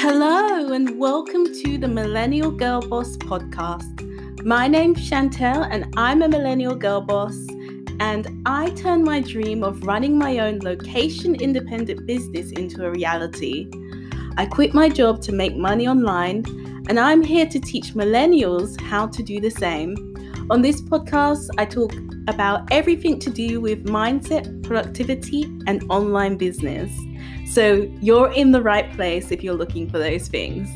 Hello, and welcome to the Millennial Girl Boss podcast. My name's Chantelle, and I'm a millennial girl boss. And I turned my dream of running my own location independent business into a reality. I quit my job to make money online, and I'm here to teach millennials how to do the same. On this podcast, I talk about everything to do with mindset, productivity, and online business. So you're in the right place if you're looking for those things.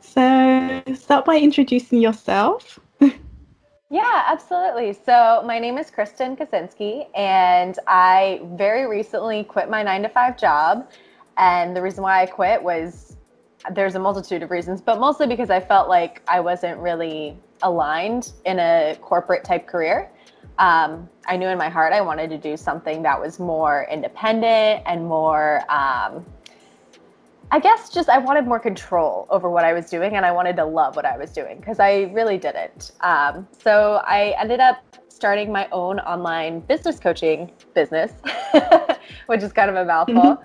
So, start by introducing yourself. Yeah, absolutely. So, my name is Kristen Kacinski, and I very recently quit my nine to five job. And the reason why I quit was there's a multitude of reasons, but mostly because I felt like I wasn't really aligned in a corporate type career um, I knew in my heart I wanted to do something that was more independent and more, um, I guess, just I wanted more control over what I was doing and I wanted to love what I was doing because I really didn't. Um, so I ended up starting my own online business coaching business, which is kind of a mouthful. Mm-hmm.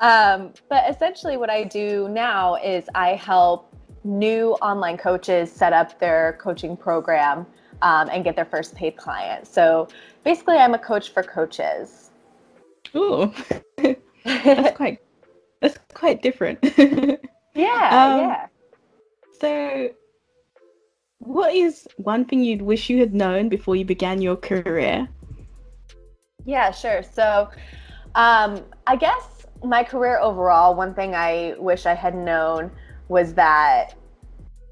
Um, but essentially, what I do now is I help new online coaches set up their coaching program um, and get their first paid client. So basically, I'm a coach for coaches. Ooh, that's quite that's quite different. yeah, um, yeah. So, what is one thing you'd wish you had known before you began your career? Yeah, sure. So, um, I guess my career overall, one thing I wish I had known was that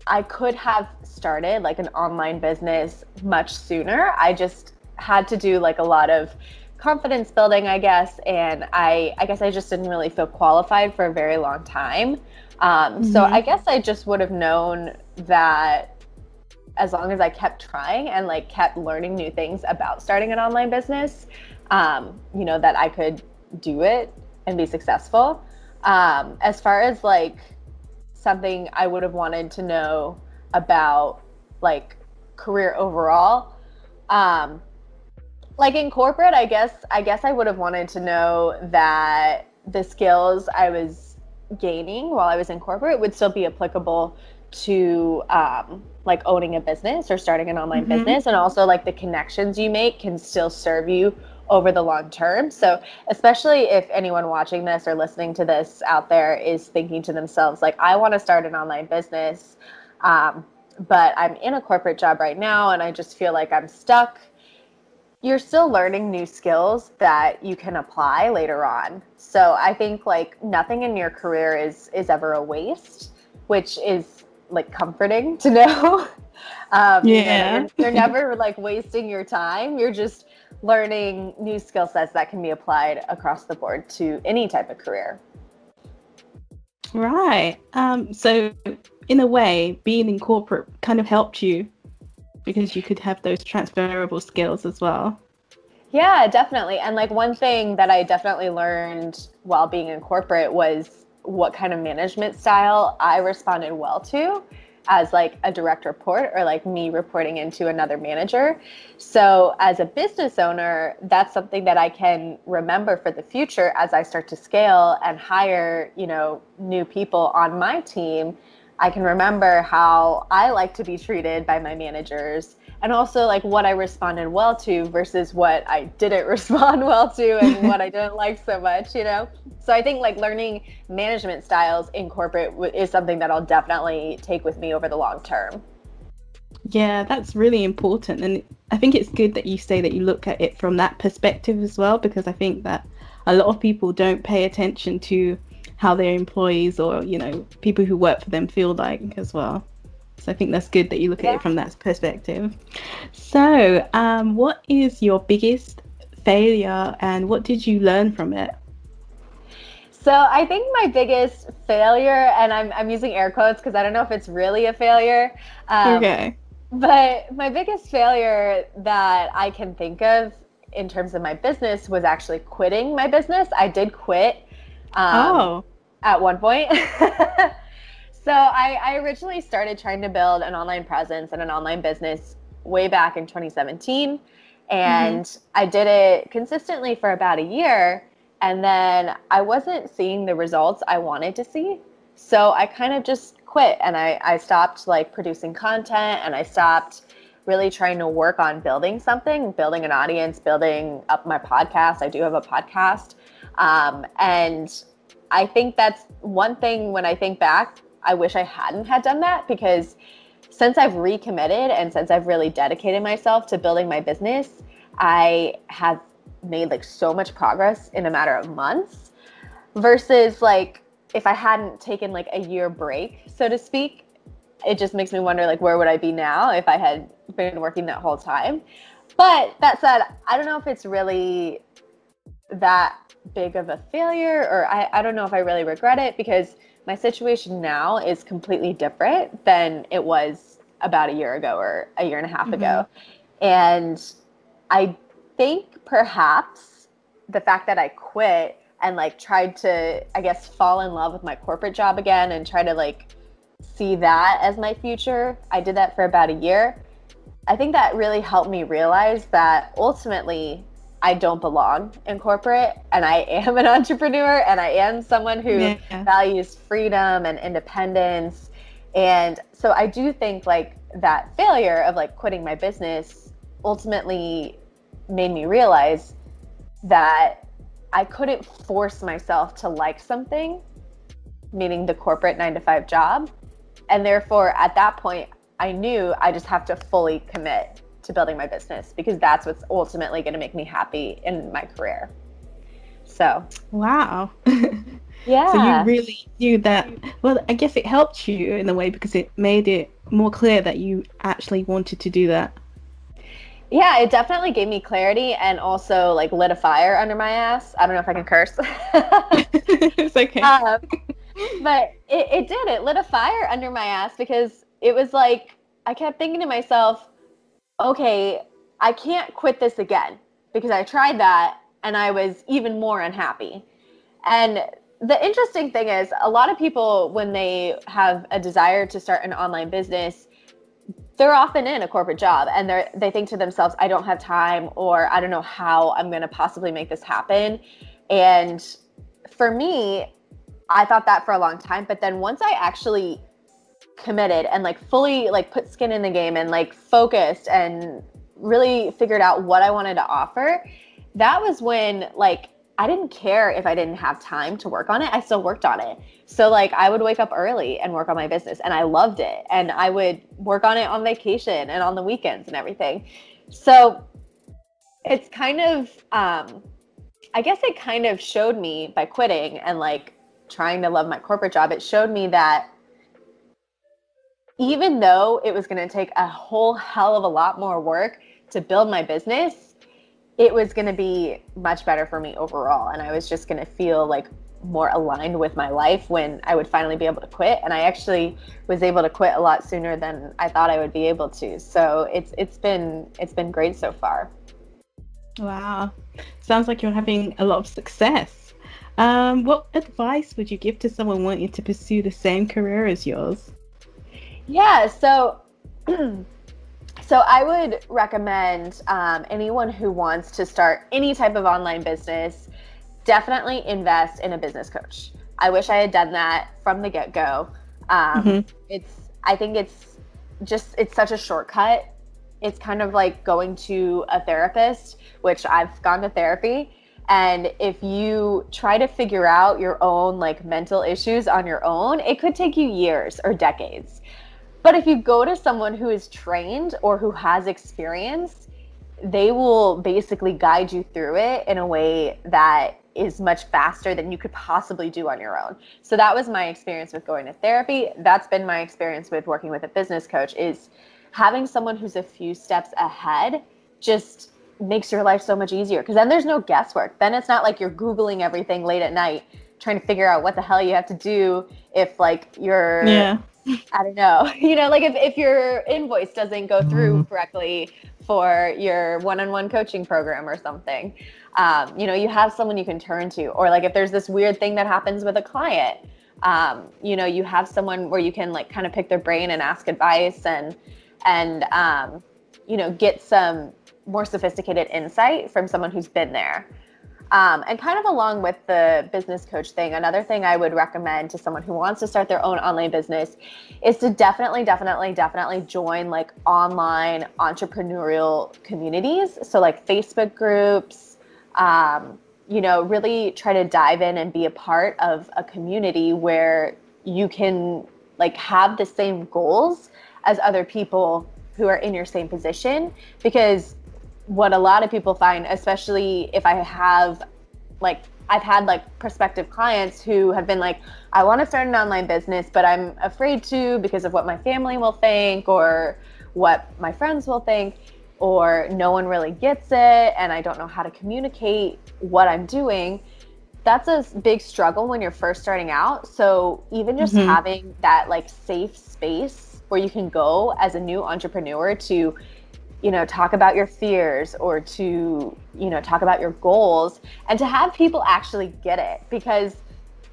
I could have started like an online business much sooner. I just had to do like a lot of confidence building, I guess, and I I guess I just didn't really feel qualified for a very long time. Um, mm-hmm. So I guess I just would have known that as long as I kept trying and like kept learning new things about starting an online business, um, you know, that I could do it and be successful. Um, as far as like something I would have wanted to know about like career overall. Um, like in corporate, I guess I guess I would have wanted to know that the skills I was gaining while I was in corporate would still be applicable to um, like owning a business or starting an online mm-hmm. business, and also like the connections you make can still serve you over the long term. So, especially if anyone watching this or listening to this out there is thinking to themselves, like, I want to start an online business, um, but I'm in a corporate job right now and I just feel like I'm stuck. You're still learning new skills that you can apply later on. So, I think like nothing in your career is is ever a waste, which is like comforting to know. um, yeah. You know, you're, you're never like wasting your time. You're just learning new skill sets that can be applied across the board to any type of career. Right. Um, so, in a way, being in corporate kind of helped you because you could have those transferable skills as well. Yeah, definitely. And like one thing that I definitely learned while being in corporate was what kind of management style I responded well to as like a direct report or like me reporting into another manager. So as a business owner, that's something that I can remember for the future as I start to scale and hire, you know, new people on my team. I can remember how I like to be treated by my managers and also like what I responded well to versus what I didn't respond well to and what I didn't like so much, you know? So I think like learning management styles in corporate is something that I'll definitely take with me over the long term. Yeah, that's really important. And I think it's good that you say that you look at it from that perspective as well, because I think that a lot of people don't pay attention to how their employees or, you know, people who work for them feel like as well. So I think that's good that you look yeah. at it from that perspective. So, um, what is your biggest failure and what did you learn from it? So I think my biggest failure, and I'm, I'm using air quotes because I don't know if it's really a failure. Um, okay. But my biggest failure that I can think of in terms of my business was actually quitting my business. I did quit. Um, oh. At one point. So I, I originally started trying to build an online presence and an online business way back in 2017. And mm-hmm. I did it consistently for about a year. And then I wasn't seeing the results I wanted to see. So I kind of just quit and I, I stopped like producing content and I stopped really trying to work on building something, building an audience, building up my podcast. I do have a podcast. Um, and I think that's one thing when I think back, I wish I hadn't had done that because since I've recommitted and since I've really dedicated myself to building my business, I have made like so much progress in a matter of months versus like if I hadn't taken like a year break, so to speak, it just makes me wonder like where would I be now if I had been working that whole time. But that said, I don't know if it's really that big of a failure or I, I don't know if I really regret it because my situation now is completely different than it was about a year ago or a year and a half mm-hmm. ago. And I think perhaps the fact that I quit and like tried to, I guess, fall in love with my corporate job again and try to like see that as my future. I did that for about a year. I think that really helped me realize that ultimately I don't belong in corporate and I am an entrepreneur and I am someone who yeah. values freedom and independence. And so I do think like that failure of like quitting my business ultimately made me realize that I couldn't force myself to like something, meaning the corporate nine to five job. And therefore, at that point, I knew I just have to fully commit to building my business because that's what's ultimately going to make me happy in my career. So, wow. yeah. So you really knew that. Well, I guess it helped you in a way because it made it more clear that you actually wanted to do that. Yeah, it definitely gave me clarity and also like lit a fire under my ass. I don't know if I can curse. it's okay. Um, but it, it did. It lit a fire under my ass because it was like I kept thinking to myself, okay, I can't quit this again because I tried that and I was even more unhappy. And the interesting thing is, a lot of people, when they have a desire to start an online business, they're often in a corporate job and they they think to themselves, I don't have time or I don't know how I'm going to possibly make this happen. And for me, I thought that for a long time, but then once I actually committed and like fully like put skin in the game and like focused and really figured out what I wanted to offer, that was when like I didn't care if I didn't have time to work on it. I still worked on it. So like I would wake up early and work on my business and I loved it. And I would work on it on vacation and on the weekends and everything. So it's kind of um I guess it kind of showed me by quitting and like trying to love my corporate job, it showed me that even though it was going to take a whole hell of a lot more work to build my business, it was going to be much better for me overall. And I was just going to feel like more aligned with my life when I would finally be able to quit. And I actually was able to quit a lot sooner than I thought I would be able to. So it's it's been it's been great so far. Wow. Sounds like you're having a lot of success. Um, what advice would you give to someone wanting to pursue the same career as yours? Yeah, so so I would recommend um, anyone who wants to start any type of online business definitely invest in a business coach. I wish I had done that from the get go. Um, mm-hmm. It's I think it's just it's such a shortcut. It's kind of like going to a therapist, which I've gone to therapy. And if you try to figure out your own like mental issues on your own, it could take you years or decades. But if you go to someone who is trained or who has experience, they will basically guide you through it in a way that is much faster than you could possibly do on your own. So that was my experience with going to therapy. That's been my experience with working with a business coach is having someone who's a few steps ahead just makes your life so much easier because then there's no guesswork. Then it's not like you're googling everything late at night trying to figure out what the hell you have to do if like you're yeah I don't know. You know, like if, if your invoice doesn't go through mm-hmm. correctly for your one-on-one coaching program or something, um, you know, you have someone you can turn to. Or like if there's this weird thing that happens with a client, um, you know, you have someone where you can like kind of pick their brain and ask advice and and um, you know get some more sophisticated insight from someone who's been there. Um, and kind of along with the business coach thing, another thing I would recommend to someone who wants to start their own online business is to definitely, definitely, definitely join like online entrepreneurial communities. So, like Facebook groups, um, you know, really try to dive in and be a part of a community where you can like have the same goals as other people who are in your same position because what a lot of people find especially if i have like i've had like prospective clients who have been like i want to start an online business but i'm afraid to because of what my family will think or what my friends will think or no one really gets it and i don't know how to communicate what i'm doing that's a big struggle when you're first starting out so even just mm-hmm. having that like safe space where you can go as a new entrepreneur to you know talk about your fears or to you know talk about your goals and to have people actually get it because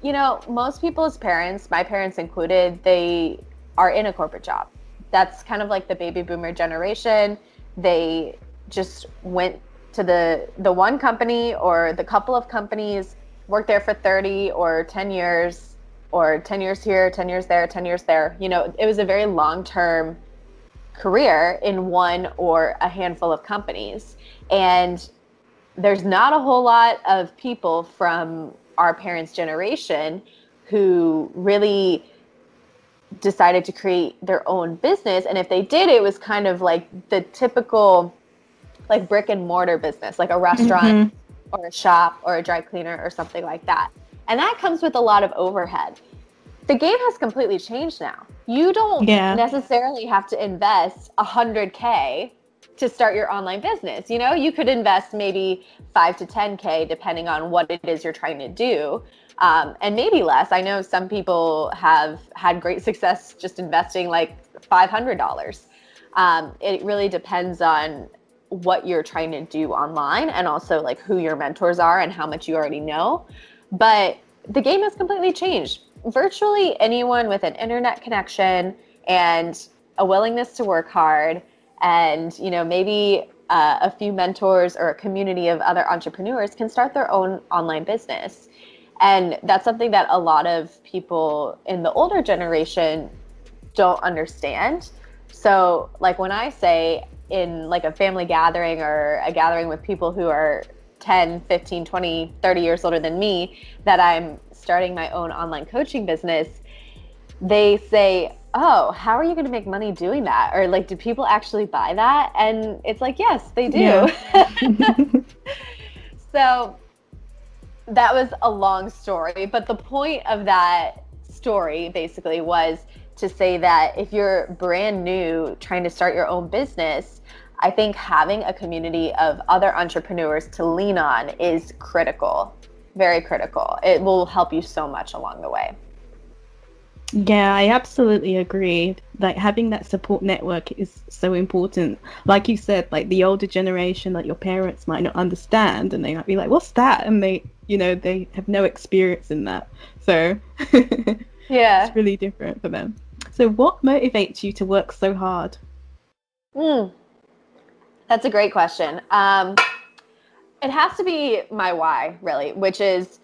you know most people's parents my parents included they are in a corporate job that's kind of like the baby boomer generation they just went to the the one company or the couple of companies worked there for 30 or 10 years or 10 years here, 10 years there, 10 years there. You know, it was a very long term career in one or a handful of companies. And there's not a whole lot of people from our parents' generation who really decided to create their own business. And if they did, it was kind of like the typical like brick and mortar business, like a restaurant mm-hmm. or a shop or a dry cleaner or something like that. And that comes with a lot of overhead. The game has completely changed now. You don't yeah. necessarily have to invest 100K to start your online business. You know, you could invest maybe 5 to 10K depending on what it is you're trying to do. Um, and maybe less. I know some people have had great success just investing like $500. Um, it really depends on what you're trying to do online and also like who your mentors are and how much you already know. But the game has completely changed. Virtually anyone with an internet connection and a willingness to work hard and you know maybe uh, a few mentors or a community of other entrepreneurs can start their own online business. And that's something that a lot of people in the older generation don't understand. So like when i say in like a family gathering or a gathering with people who are 10, 15, 20, 30 years older than me that I'm starting my own online coaching business, they say, Oh, how are you going to make money doing that? Or like, do people actually buy that? And it's like, Yes, they do. Yeah. so that was a long story. But the point of that story basically was to say that if you're brand new trying to start your own business, I think having a community of other entrepreneurs to lean on is critical, very critical. It will help you so much along the way. Yeah, I absolutely agree. Like having that support network is so important. Like you said, like the older generation, like your parents might not understand and they might be like, What's that? And they you know, they have no experience in that. So Yeah. it's really different for them. So what motivates you to work so hard? Hmm. That's a great question. Um, it has to be my why, really, which is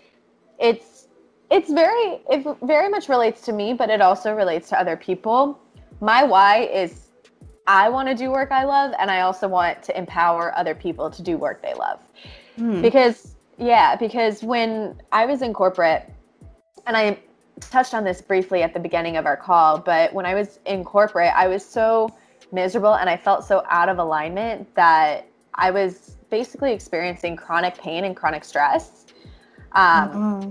it's it's very it very much relates to me, but it also relates to other people. My why is I want to do work I love, and I also want to empower other people to do work they love. Mm. Because yeah, because when I was in corporate, and I touched on this briefly at the beginning of our call, but when I was in corporate, I was so miserable and I felt so out of alignment that I was basically experiencing chronic pain and chronic stress. Um, mm-hmm.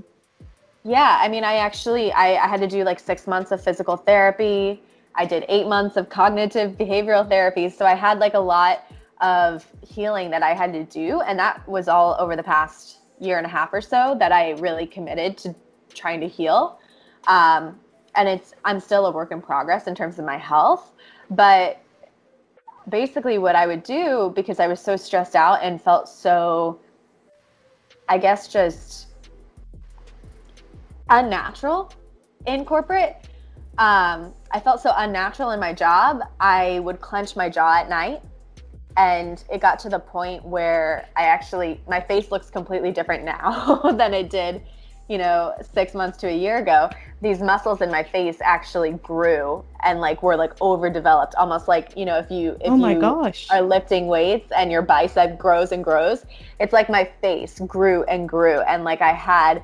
Yeah, I mean, I actually I, I had to do like six months of physical therapy. I did eight months of cognitive behavioral therapy. So I had like a lot of healing that I had to do, and that was all over the past year and a half or so that I really committed to trying to heal. Um, and it's I'm still a work in progress in terms of my health, but basically what I would do because I was so stressed out and felt so, I guess, just unnatural in corporate. Um, I felt so unnatural in my job. I would clench my jaw at night and it got to the point where I actually my face looks completely different now than it did, you know, six months to a year ago. These muscles in my face actually grew and like were like overdeveloped, almost like you know if you if oh my you gosh. are lifting weights and your bicep grows and grows, it's like my face grew and grew and like I had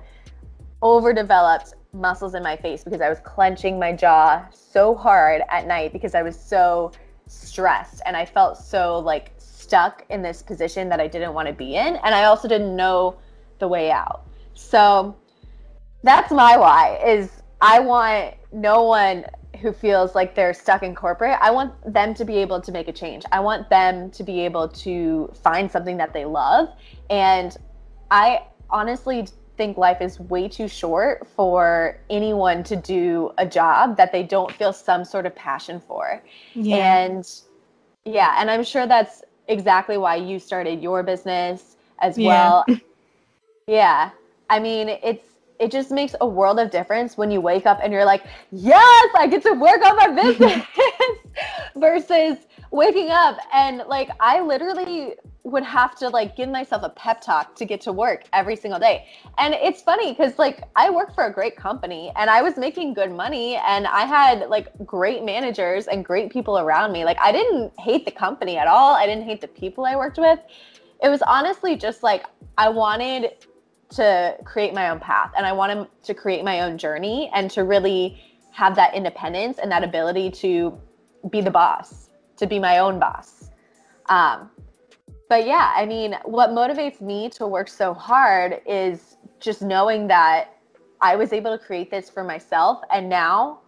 overdeveloped muscles in my face because I was clenching my jaw so hard at night because I was so stressed and I felt so like stuck in this position that I didn't want to be in. And I also didn't know the way out. So that's my why is I want no one who feels like they're stuck in corporate. I want them to be able to make a change. I want them to be able to find something that they love. And I honestly think life is way too short for anyone to do a job that they don't feel some sort of passion for. Yeah. And yeah, and I'm sure that's exactly why you started your business as yeah. well. yeah. I mean, it's it just makes a world of difference when you wake up and you're like, "Yes, I get to work on my business." versus waking up and like I literally would have to like give myself a pep talk to get to work every single day. And it's funny cuz like I work for a great company and I was making good money and I had like great managers and great people around me. Like I didn't hate the company at all. I didn't hate the people I worked with. It was honestly just like I wanted to create my own path and I wanted to create my own journey and to really have that independence and that ability to be the boss, to be my own boss. Um, but yeah, I mean, what motivates me to work so hard is just knowing that I was able to create this for myself and now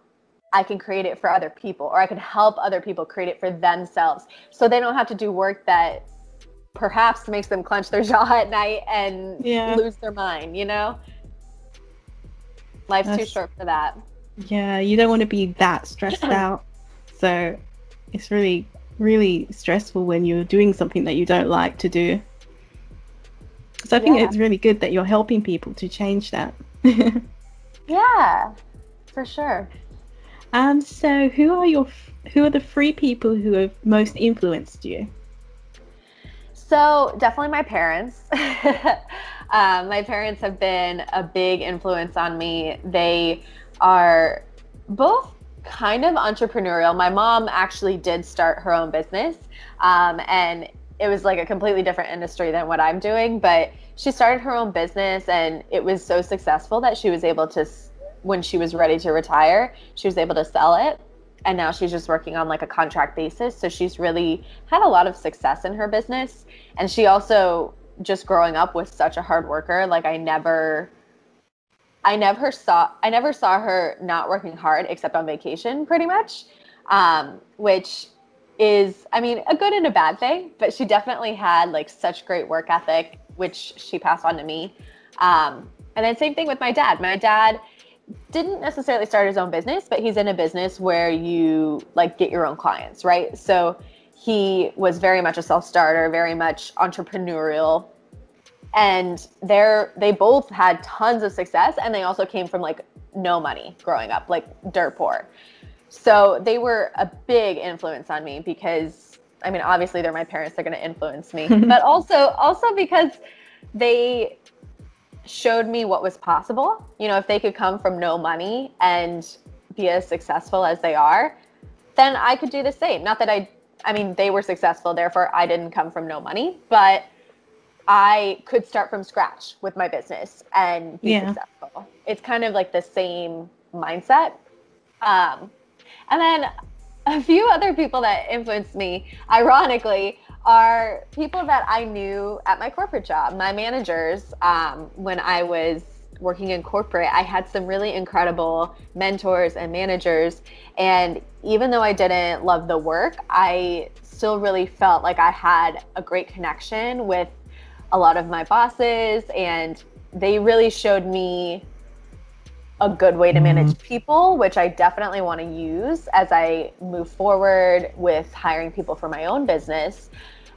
I can create it for other people or I can help other people create it for themselves so they don't have to do work that perhaps makes them clench their jaw at night and yeah. lose their mind, you know? Life's That's, too short for that. Yeah, you don't want to be that stressed out. So it's really really stressful when you're doing something that you don't like to do. So I think yeah. it's really good that you're helping people to change that. yeah, for sure. Um, so who are your who are the three people who have most influenced you? So definitely my parents. um, my parents have been a big influence on me. They are both kind of entrepreneurial. My mom actually did start her own business, um, and it was like a completely different industry than what I'm doing. But she started her own business, and it was so successful that she was able to, when she was ready to retire, she was able to sell it. And now she's just working on like a contract basis. So she's really had a lot of success in her business. And she also, just growing up, was such a hard worker. Like, I never I never saw I never saw her not working hard except on vacation, pretty much. Um, which is, I mean, a good and a bad thing. But she definitely had like such great work ethic, which she passed on to me. Um, and then same thing with my dad. My dad didn't necessarily start his own business, but he's in a business where you like get your own clients, right? So he was very much a self starter, very much entrepreneurial. And they're they both had tons of success and they also came from like no money growing up like dirt poor. So they were a big influence on me because i mean obviously they're my parents they're going to influence me. But also also because they showed me what was possible you know if they could come from no money and be as successful as they are then i could do the same not that i i mean they were successful therefore i didn't come from no money but I could start from scratch with my business and be yeah. successful. It's kind of like the same mindset. Um, and then a few other people that influenced me, ironically, are people that I knew at my corporate job, my managers. Um, when I was working in corporate, I had some really incredible mentors and managers. And even though I didn't love the work, I still really felt like I had a great connection with a lot of my bosses, and they really showed me a good way to manage mm-hmm. people, which I definitely want to use as I move forward with hiring people for my own business.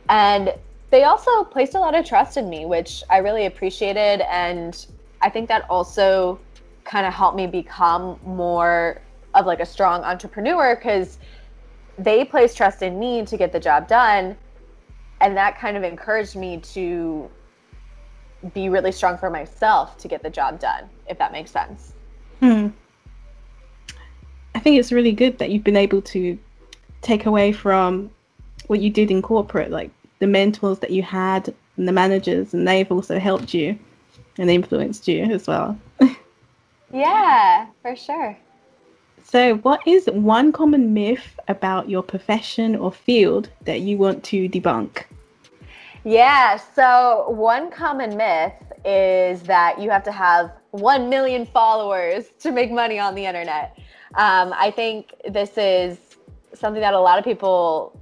And they also placed a lot of trust in me, which I really appreciated. And I think that also kind of helped me become more of like a strong entrepreneur because they placed trust in me to get the job done and that kind of encouraged me to be really strong for myself to get the job done, if that makes sense. Hmm. I think it's really good that you've been able to take away from what you did in corporate, like the mentors that you had and the managers, and they've also helped you and influenced you as well. yeah, for sure. So, what is one common myth about your profession or field that you want to debunk? Yeah, so one common myth is that you have to have 1 million followers to make money on the internet. Um, I think this is something that a lot of people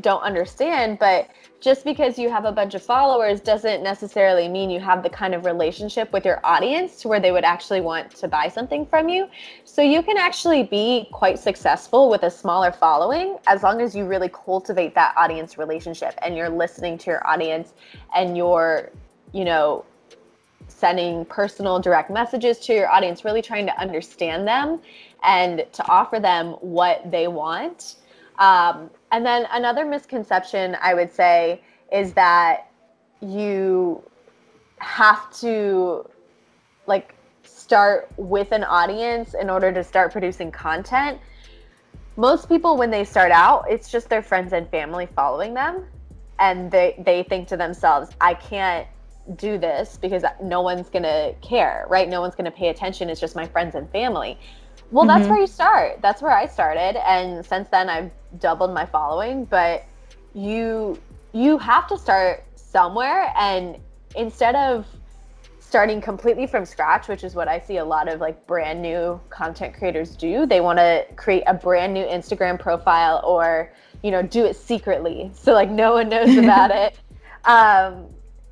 don't understand, but just because you have a bunch of followers doesn't necessarily mean you have the kind of relationship with your audience to where they would actually want to buy something from you. So you can actually be quite successful with a smaller following as long as you really cultivate that audience relationship and you're listening to your audience and you're, you know, sending personal direct messages to your audience, really trying to understand them and to offer them what they want. Um, and then another misconception I would say is that you have to like start with an audience in order to start producing content. Most people when they start out, it's just their friends and family following them and they they think to themselves, I can't do this because no one's going to care, right? No one's going to pay attention. It's just my friends and family. Well, mm-hmm. that's where you start. That's where I started, and since then I've doubled my following. But you you have to start somewhere, and instead of starting completely from scratch, which is what I see a lot of like brand new content creators do, they want to create a brand new Instagram profile or you know do it secretly so like no one knows about it. Um,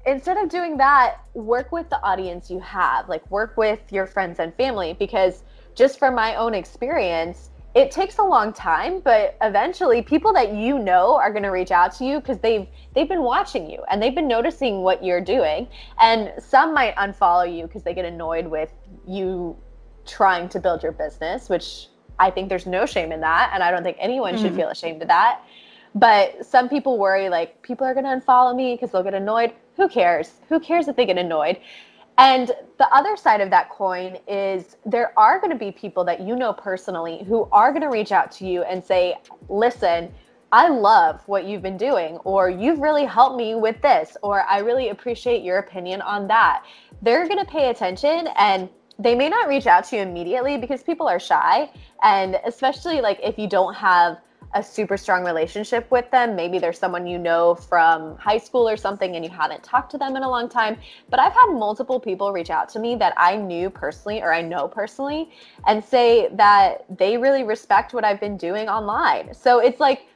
instead of doing that, work with the audience you have, like work with your friends and family because just from my own experience, it takes a long time, but eventually people that you know are going to reach out to you because they've they've been watching you and they've been noticing what you're doing. And some might unfollow you because they get annoyed with you trying to build your business, which I think there's no shame in that, and I don't think anyone mm. should feel ashamed of that. But some people worry like people are going to unfollow me because they'll get annoyed. Who cares? Who cares if they get annoyed? And the other side of that coin is there are going to be people that you know personally who are going to reach out to you and say, listen, I love what you've been doing, or you've really helped me with this, or I really appreciate your opinion on that. They're going to pay attention and they may not reach out to you immediately because people are shy. And especially like if you don't have a super strong relationship with them. Maybe there's someone you know from high school or something and you haven't talked to them in a long time. But I've had multiple people reach out to me that I knew personally or I know personally and say that they really respect what I've been doing online. So it's like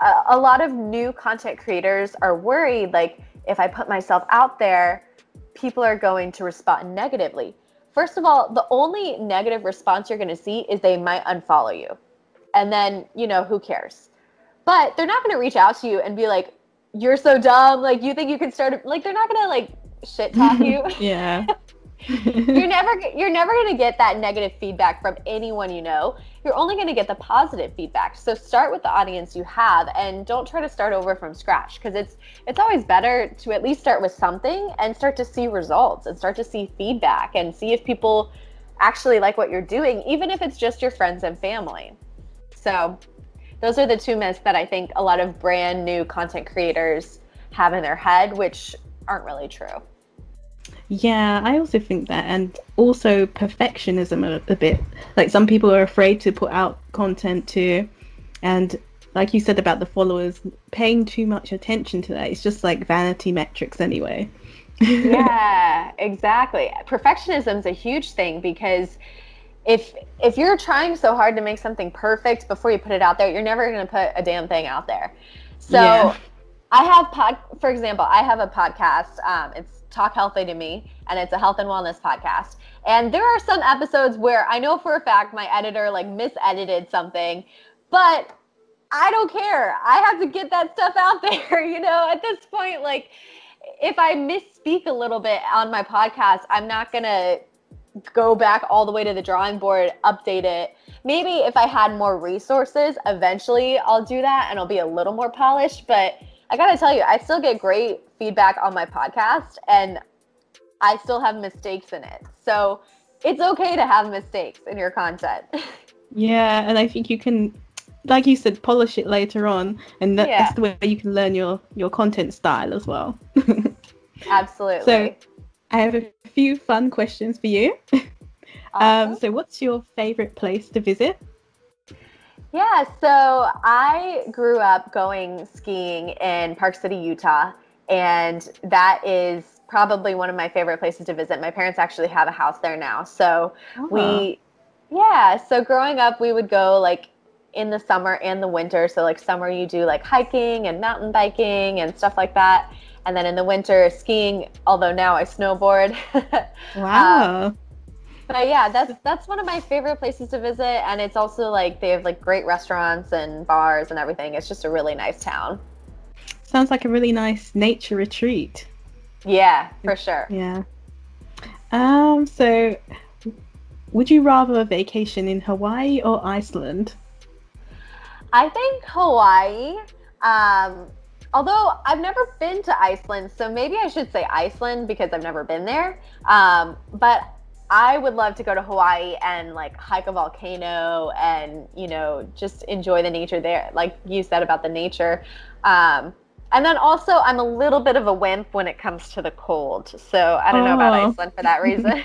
a, a lot of new content creators are worried like, if I put myself out there, people are going to respond negatively. First of all, the only negative response you're going to see is they might unfollow you and then you know who cares? But they're not going to reach out to you and be like you're so dumb. Like you think you can start a, like they're not going to like shit talk you. Yeah. You're never you're never going to get that negative feedback from anyone you know. You're only going to get the positive feedback. So start with the audience you have and don't try to start over from scratch because it's it's always better to at least start with something and start to see results and start to see feedback and see if people actually like what you're doing even if it's just your friends and family so those are the two myths that I think a lot of brand new content creators have in their head, which aren't really true. Yeah, I also think that, and also perfectionism a, a, bit. Like some people are afraid to put out content too, and like you said about the followers, paying too much attention to that. It's just like vanity metrics anyway. yeah, exactly. Perfectionism is a huge thing because if if you're trying so hard to make something perfect before you put it out there, you're never going to put a damn thing out there. So yeah. I have pod, for example, I have a podcast. Um, it's Talk Healthy to Me, and it's a health and wellness podcast. And there are some episodes where I know for a fact my editor like misedited something, but I don't care. I have to get that stuff out there. You know, at this point, like if I misspeak a little bit on my podcast, I'm not gonna go back all the way to the drawing board, update it. Maybe if I had more resources, eventually I'll do that and I'll be a little more polished. But I gotta tell you, I still get great feedback on my podcast, and I still have mistakes in it. So it's okay to have mistakes in your content. Yeah, and I think you can, like you said, polish it later on, and that, Yeah. that's the way you can learn your your content style as well. Absolutely. So, I have a few fun questions for you. Um, so, what's your favorite place to visit? Yeah, so I grew up going skiing in Park City, Utah, and that is probably one of my favorite places to visit. My parents actually have a house there now. So we, yeah, so growing up, we would go like in the summer and the winter. So, like, summer, you do like hiking and mountain biking and stuff like that. And then in the winter, skiing, although now I snowboard. wow. But yeah, that's that's one of my favorite places to visit, and it's also like they have like great restaurants and bars and everything. It's just a really nice town. Sounds like a really nice nature retreat. Yeah, for sure. Yeah. Um. So, would you rather a vacation in Hawaii or Iceland? I think Hawaii. Um, although I've never been to Iceland, so maybe I should say Iceland because I've never been there. Um, but I would love to go to Hawaii and like hike a volcano and you know just enjoy the nature there, like you said about the nature. Um, and then also, I'm a little bit of a wimp when it comes to the cold, so I don't know about Oh. Iceland for that reason.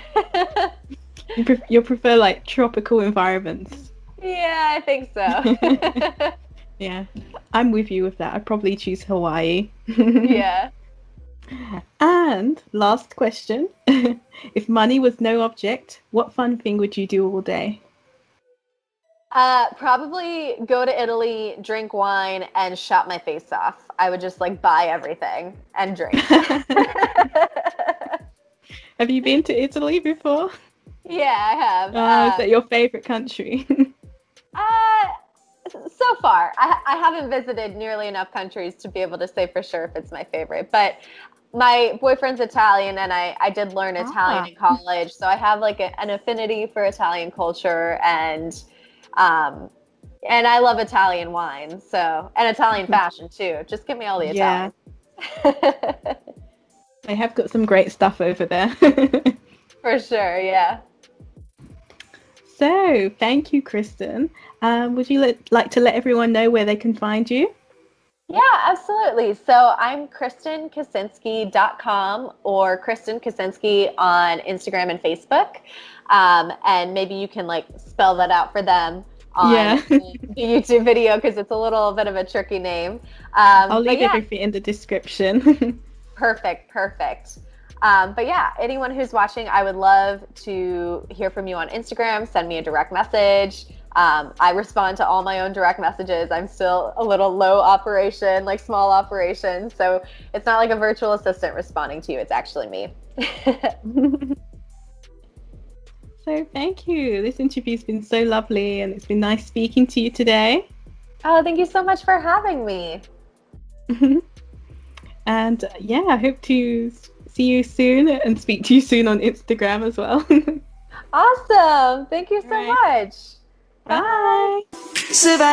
You, pref- you prefer like tropical environments. yeah, I think so. Yeah, I'm with you with that. I'd probably choose Hawaii. yeah. And last question. if money was no object, what fun thing would you do all day? Uh, probably go to Italy, drink wine, and shop my face off. I would just like buy everything and drink. Have you been to Italy before? yeah, I have. Oh, Uh, is that your favorite country? uh, so far, I, I haven't visited nearly enough countries to be able to say for sure if it's my favorite. But my boyfriend's Italian, and I, I did learn Italian Ah. in college, so I have like a, an affinity for Italian culture and. Um, and I love Italian wine, so and Italian fashion too. Just give me all the Italian. Yeah. Italian. I have got some great stuff over there. For sure, yeah. so, thank you, Kristen. Um, would you let, like to let everyone know where they can find you? Yeah, absolutely. So I'm KristenKacinski.com or Kristen Kacinski on Instagram and Facebook. Um, and maybe you can like spell that out for them on Yeah. the YouTube video because it's a little bit of a tricky name. Um, I'll leave yeah, everything in the description. Perfect, perfect. Um, but yeah, anyone who's watching, I would love to hear from you on Instagram. Send me a direct message. Um, I respond to all my own direct messages. I'm still a little low operation, like small operation. So it's not like a virtual assistant responding to you. It's actually me. so, thank you. This interview's been so lovely and it's been nice speaking to you today. oh, thank you so much for having me. and uh, yeah, I hope to see you soon and speak to you soon on Instagram as well. Awesome. Thank you so Right. much. Bye. Bye.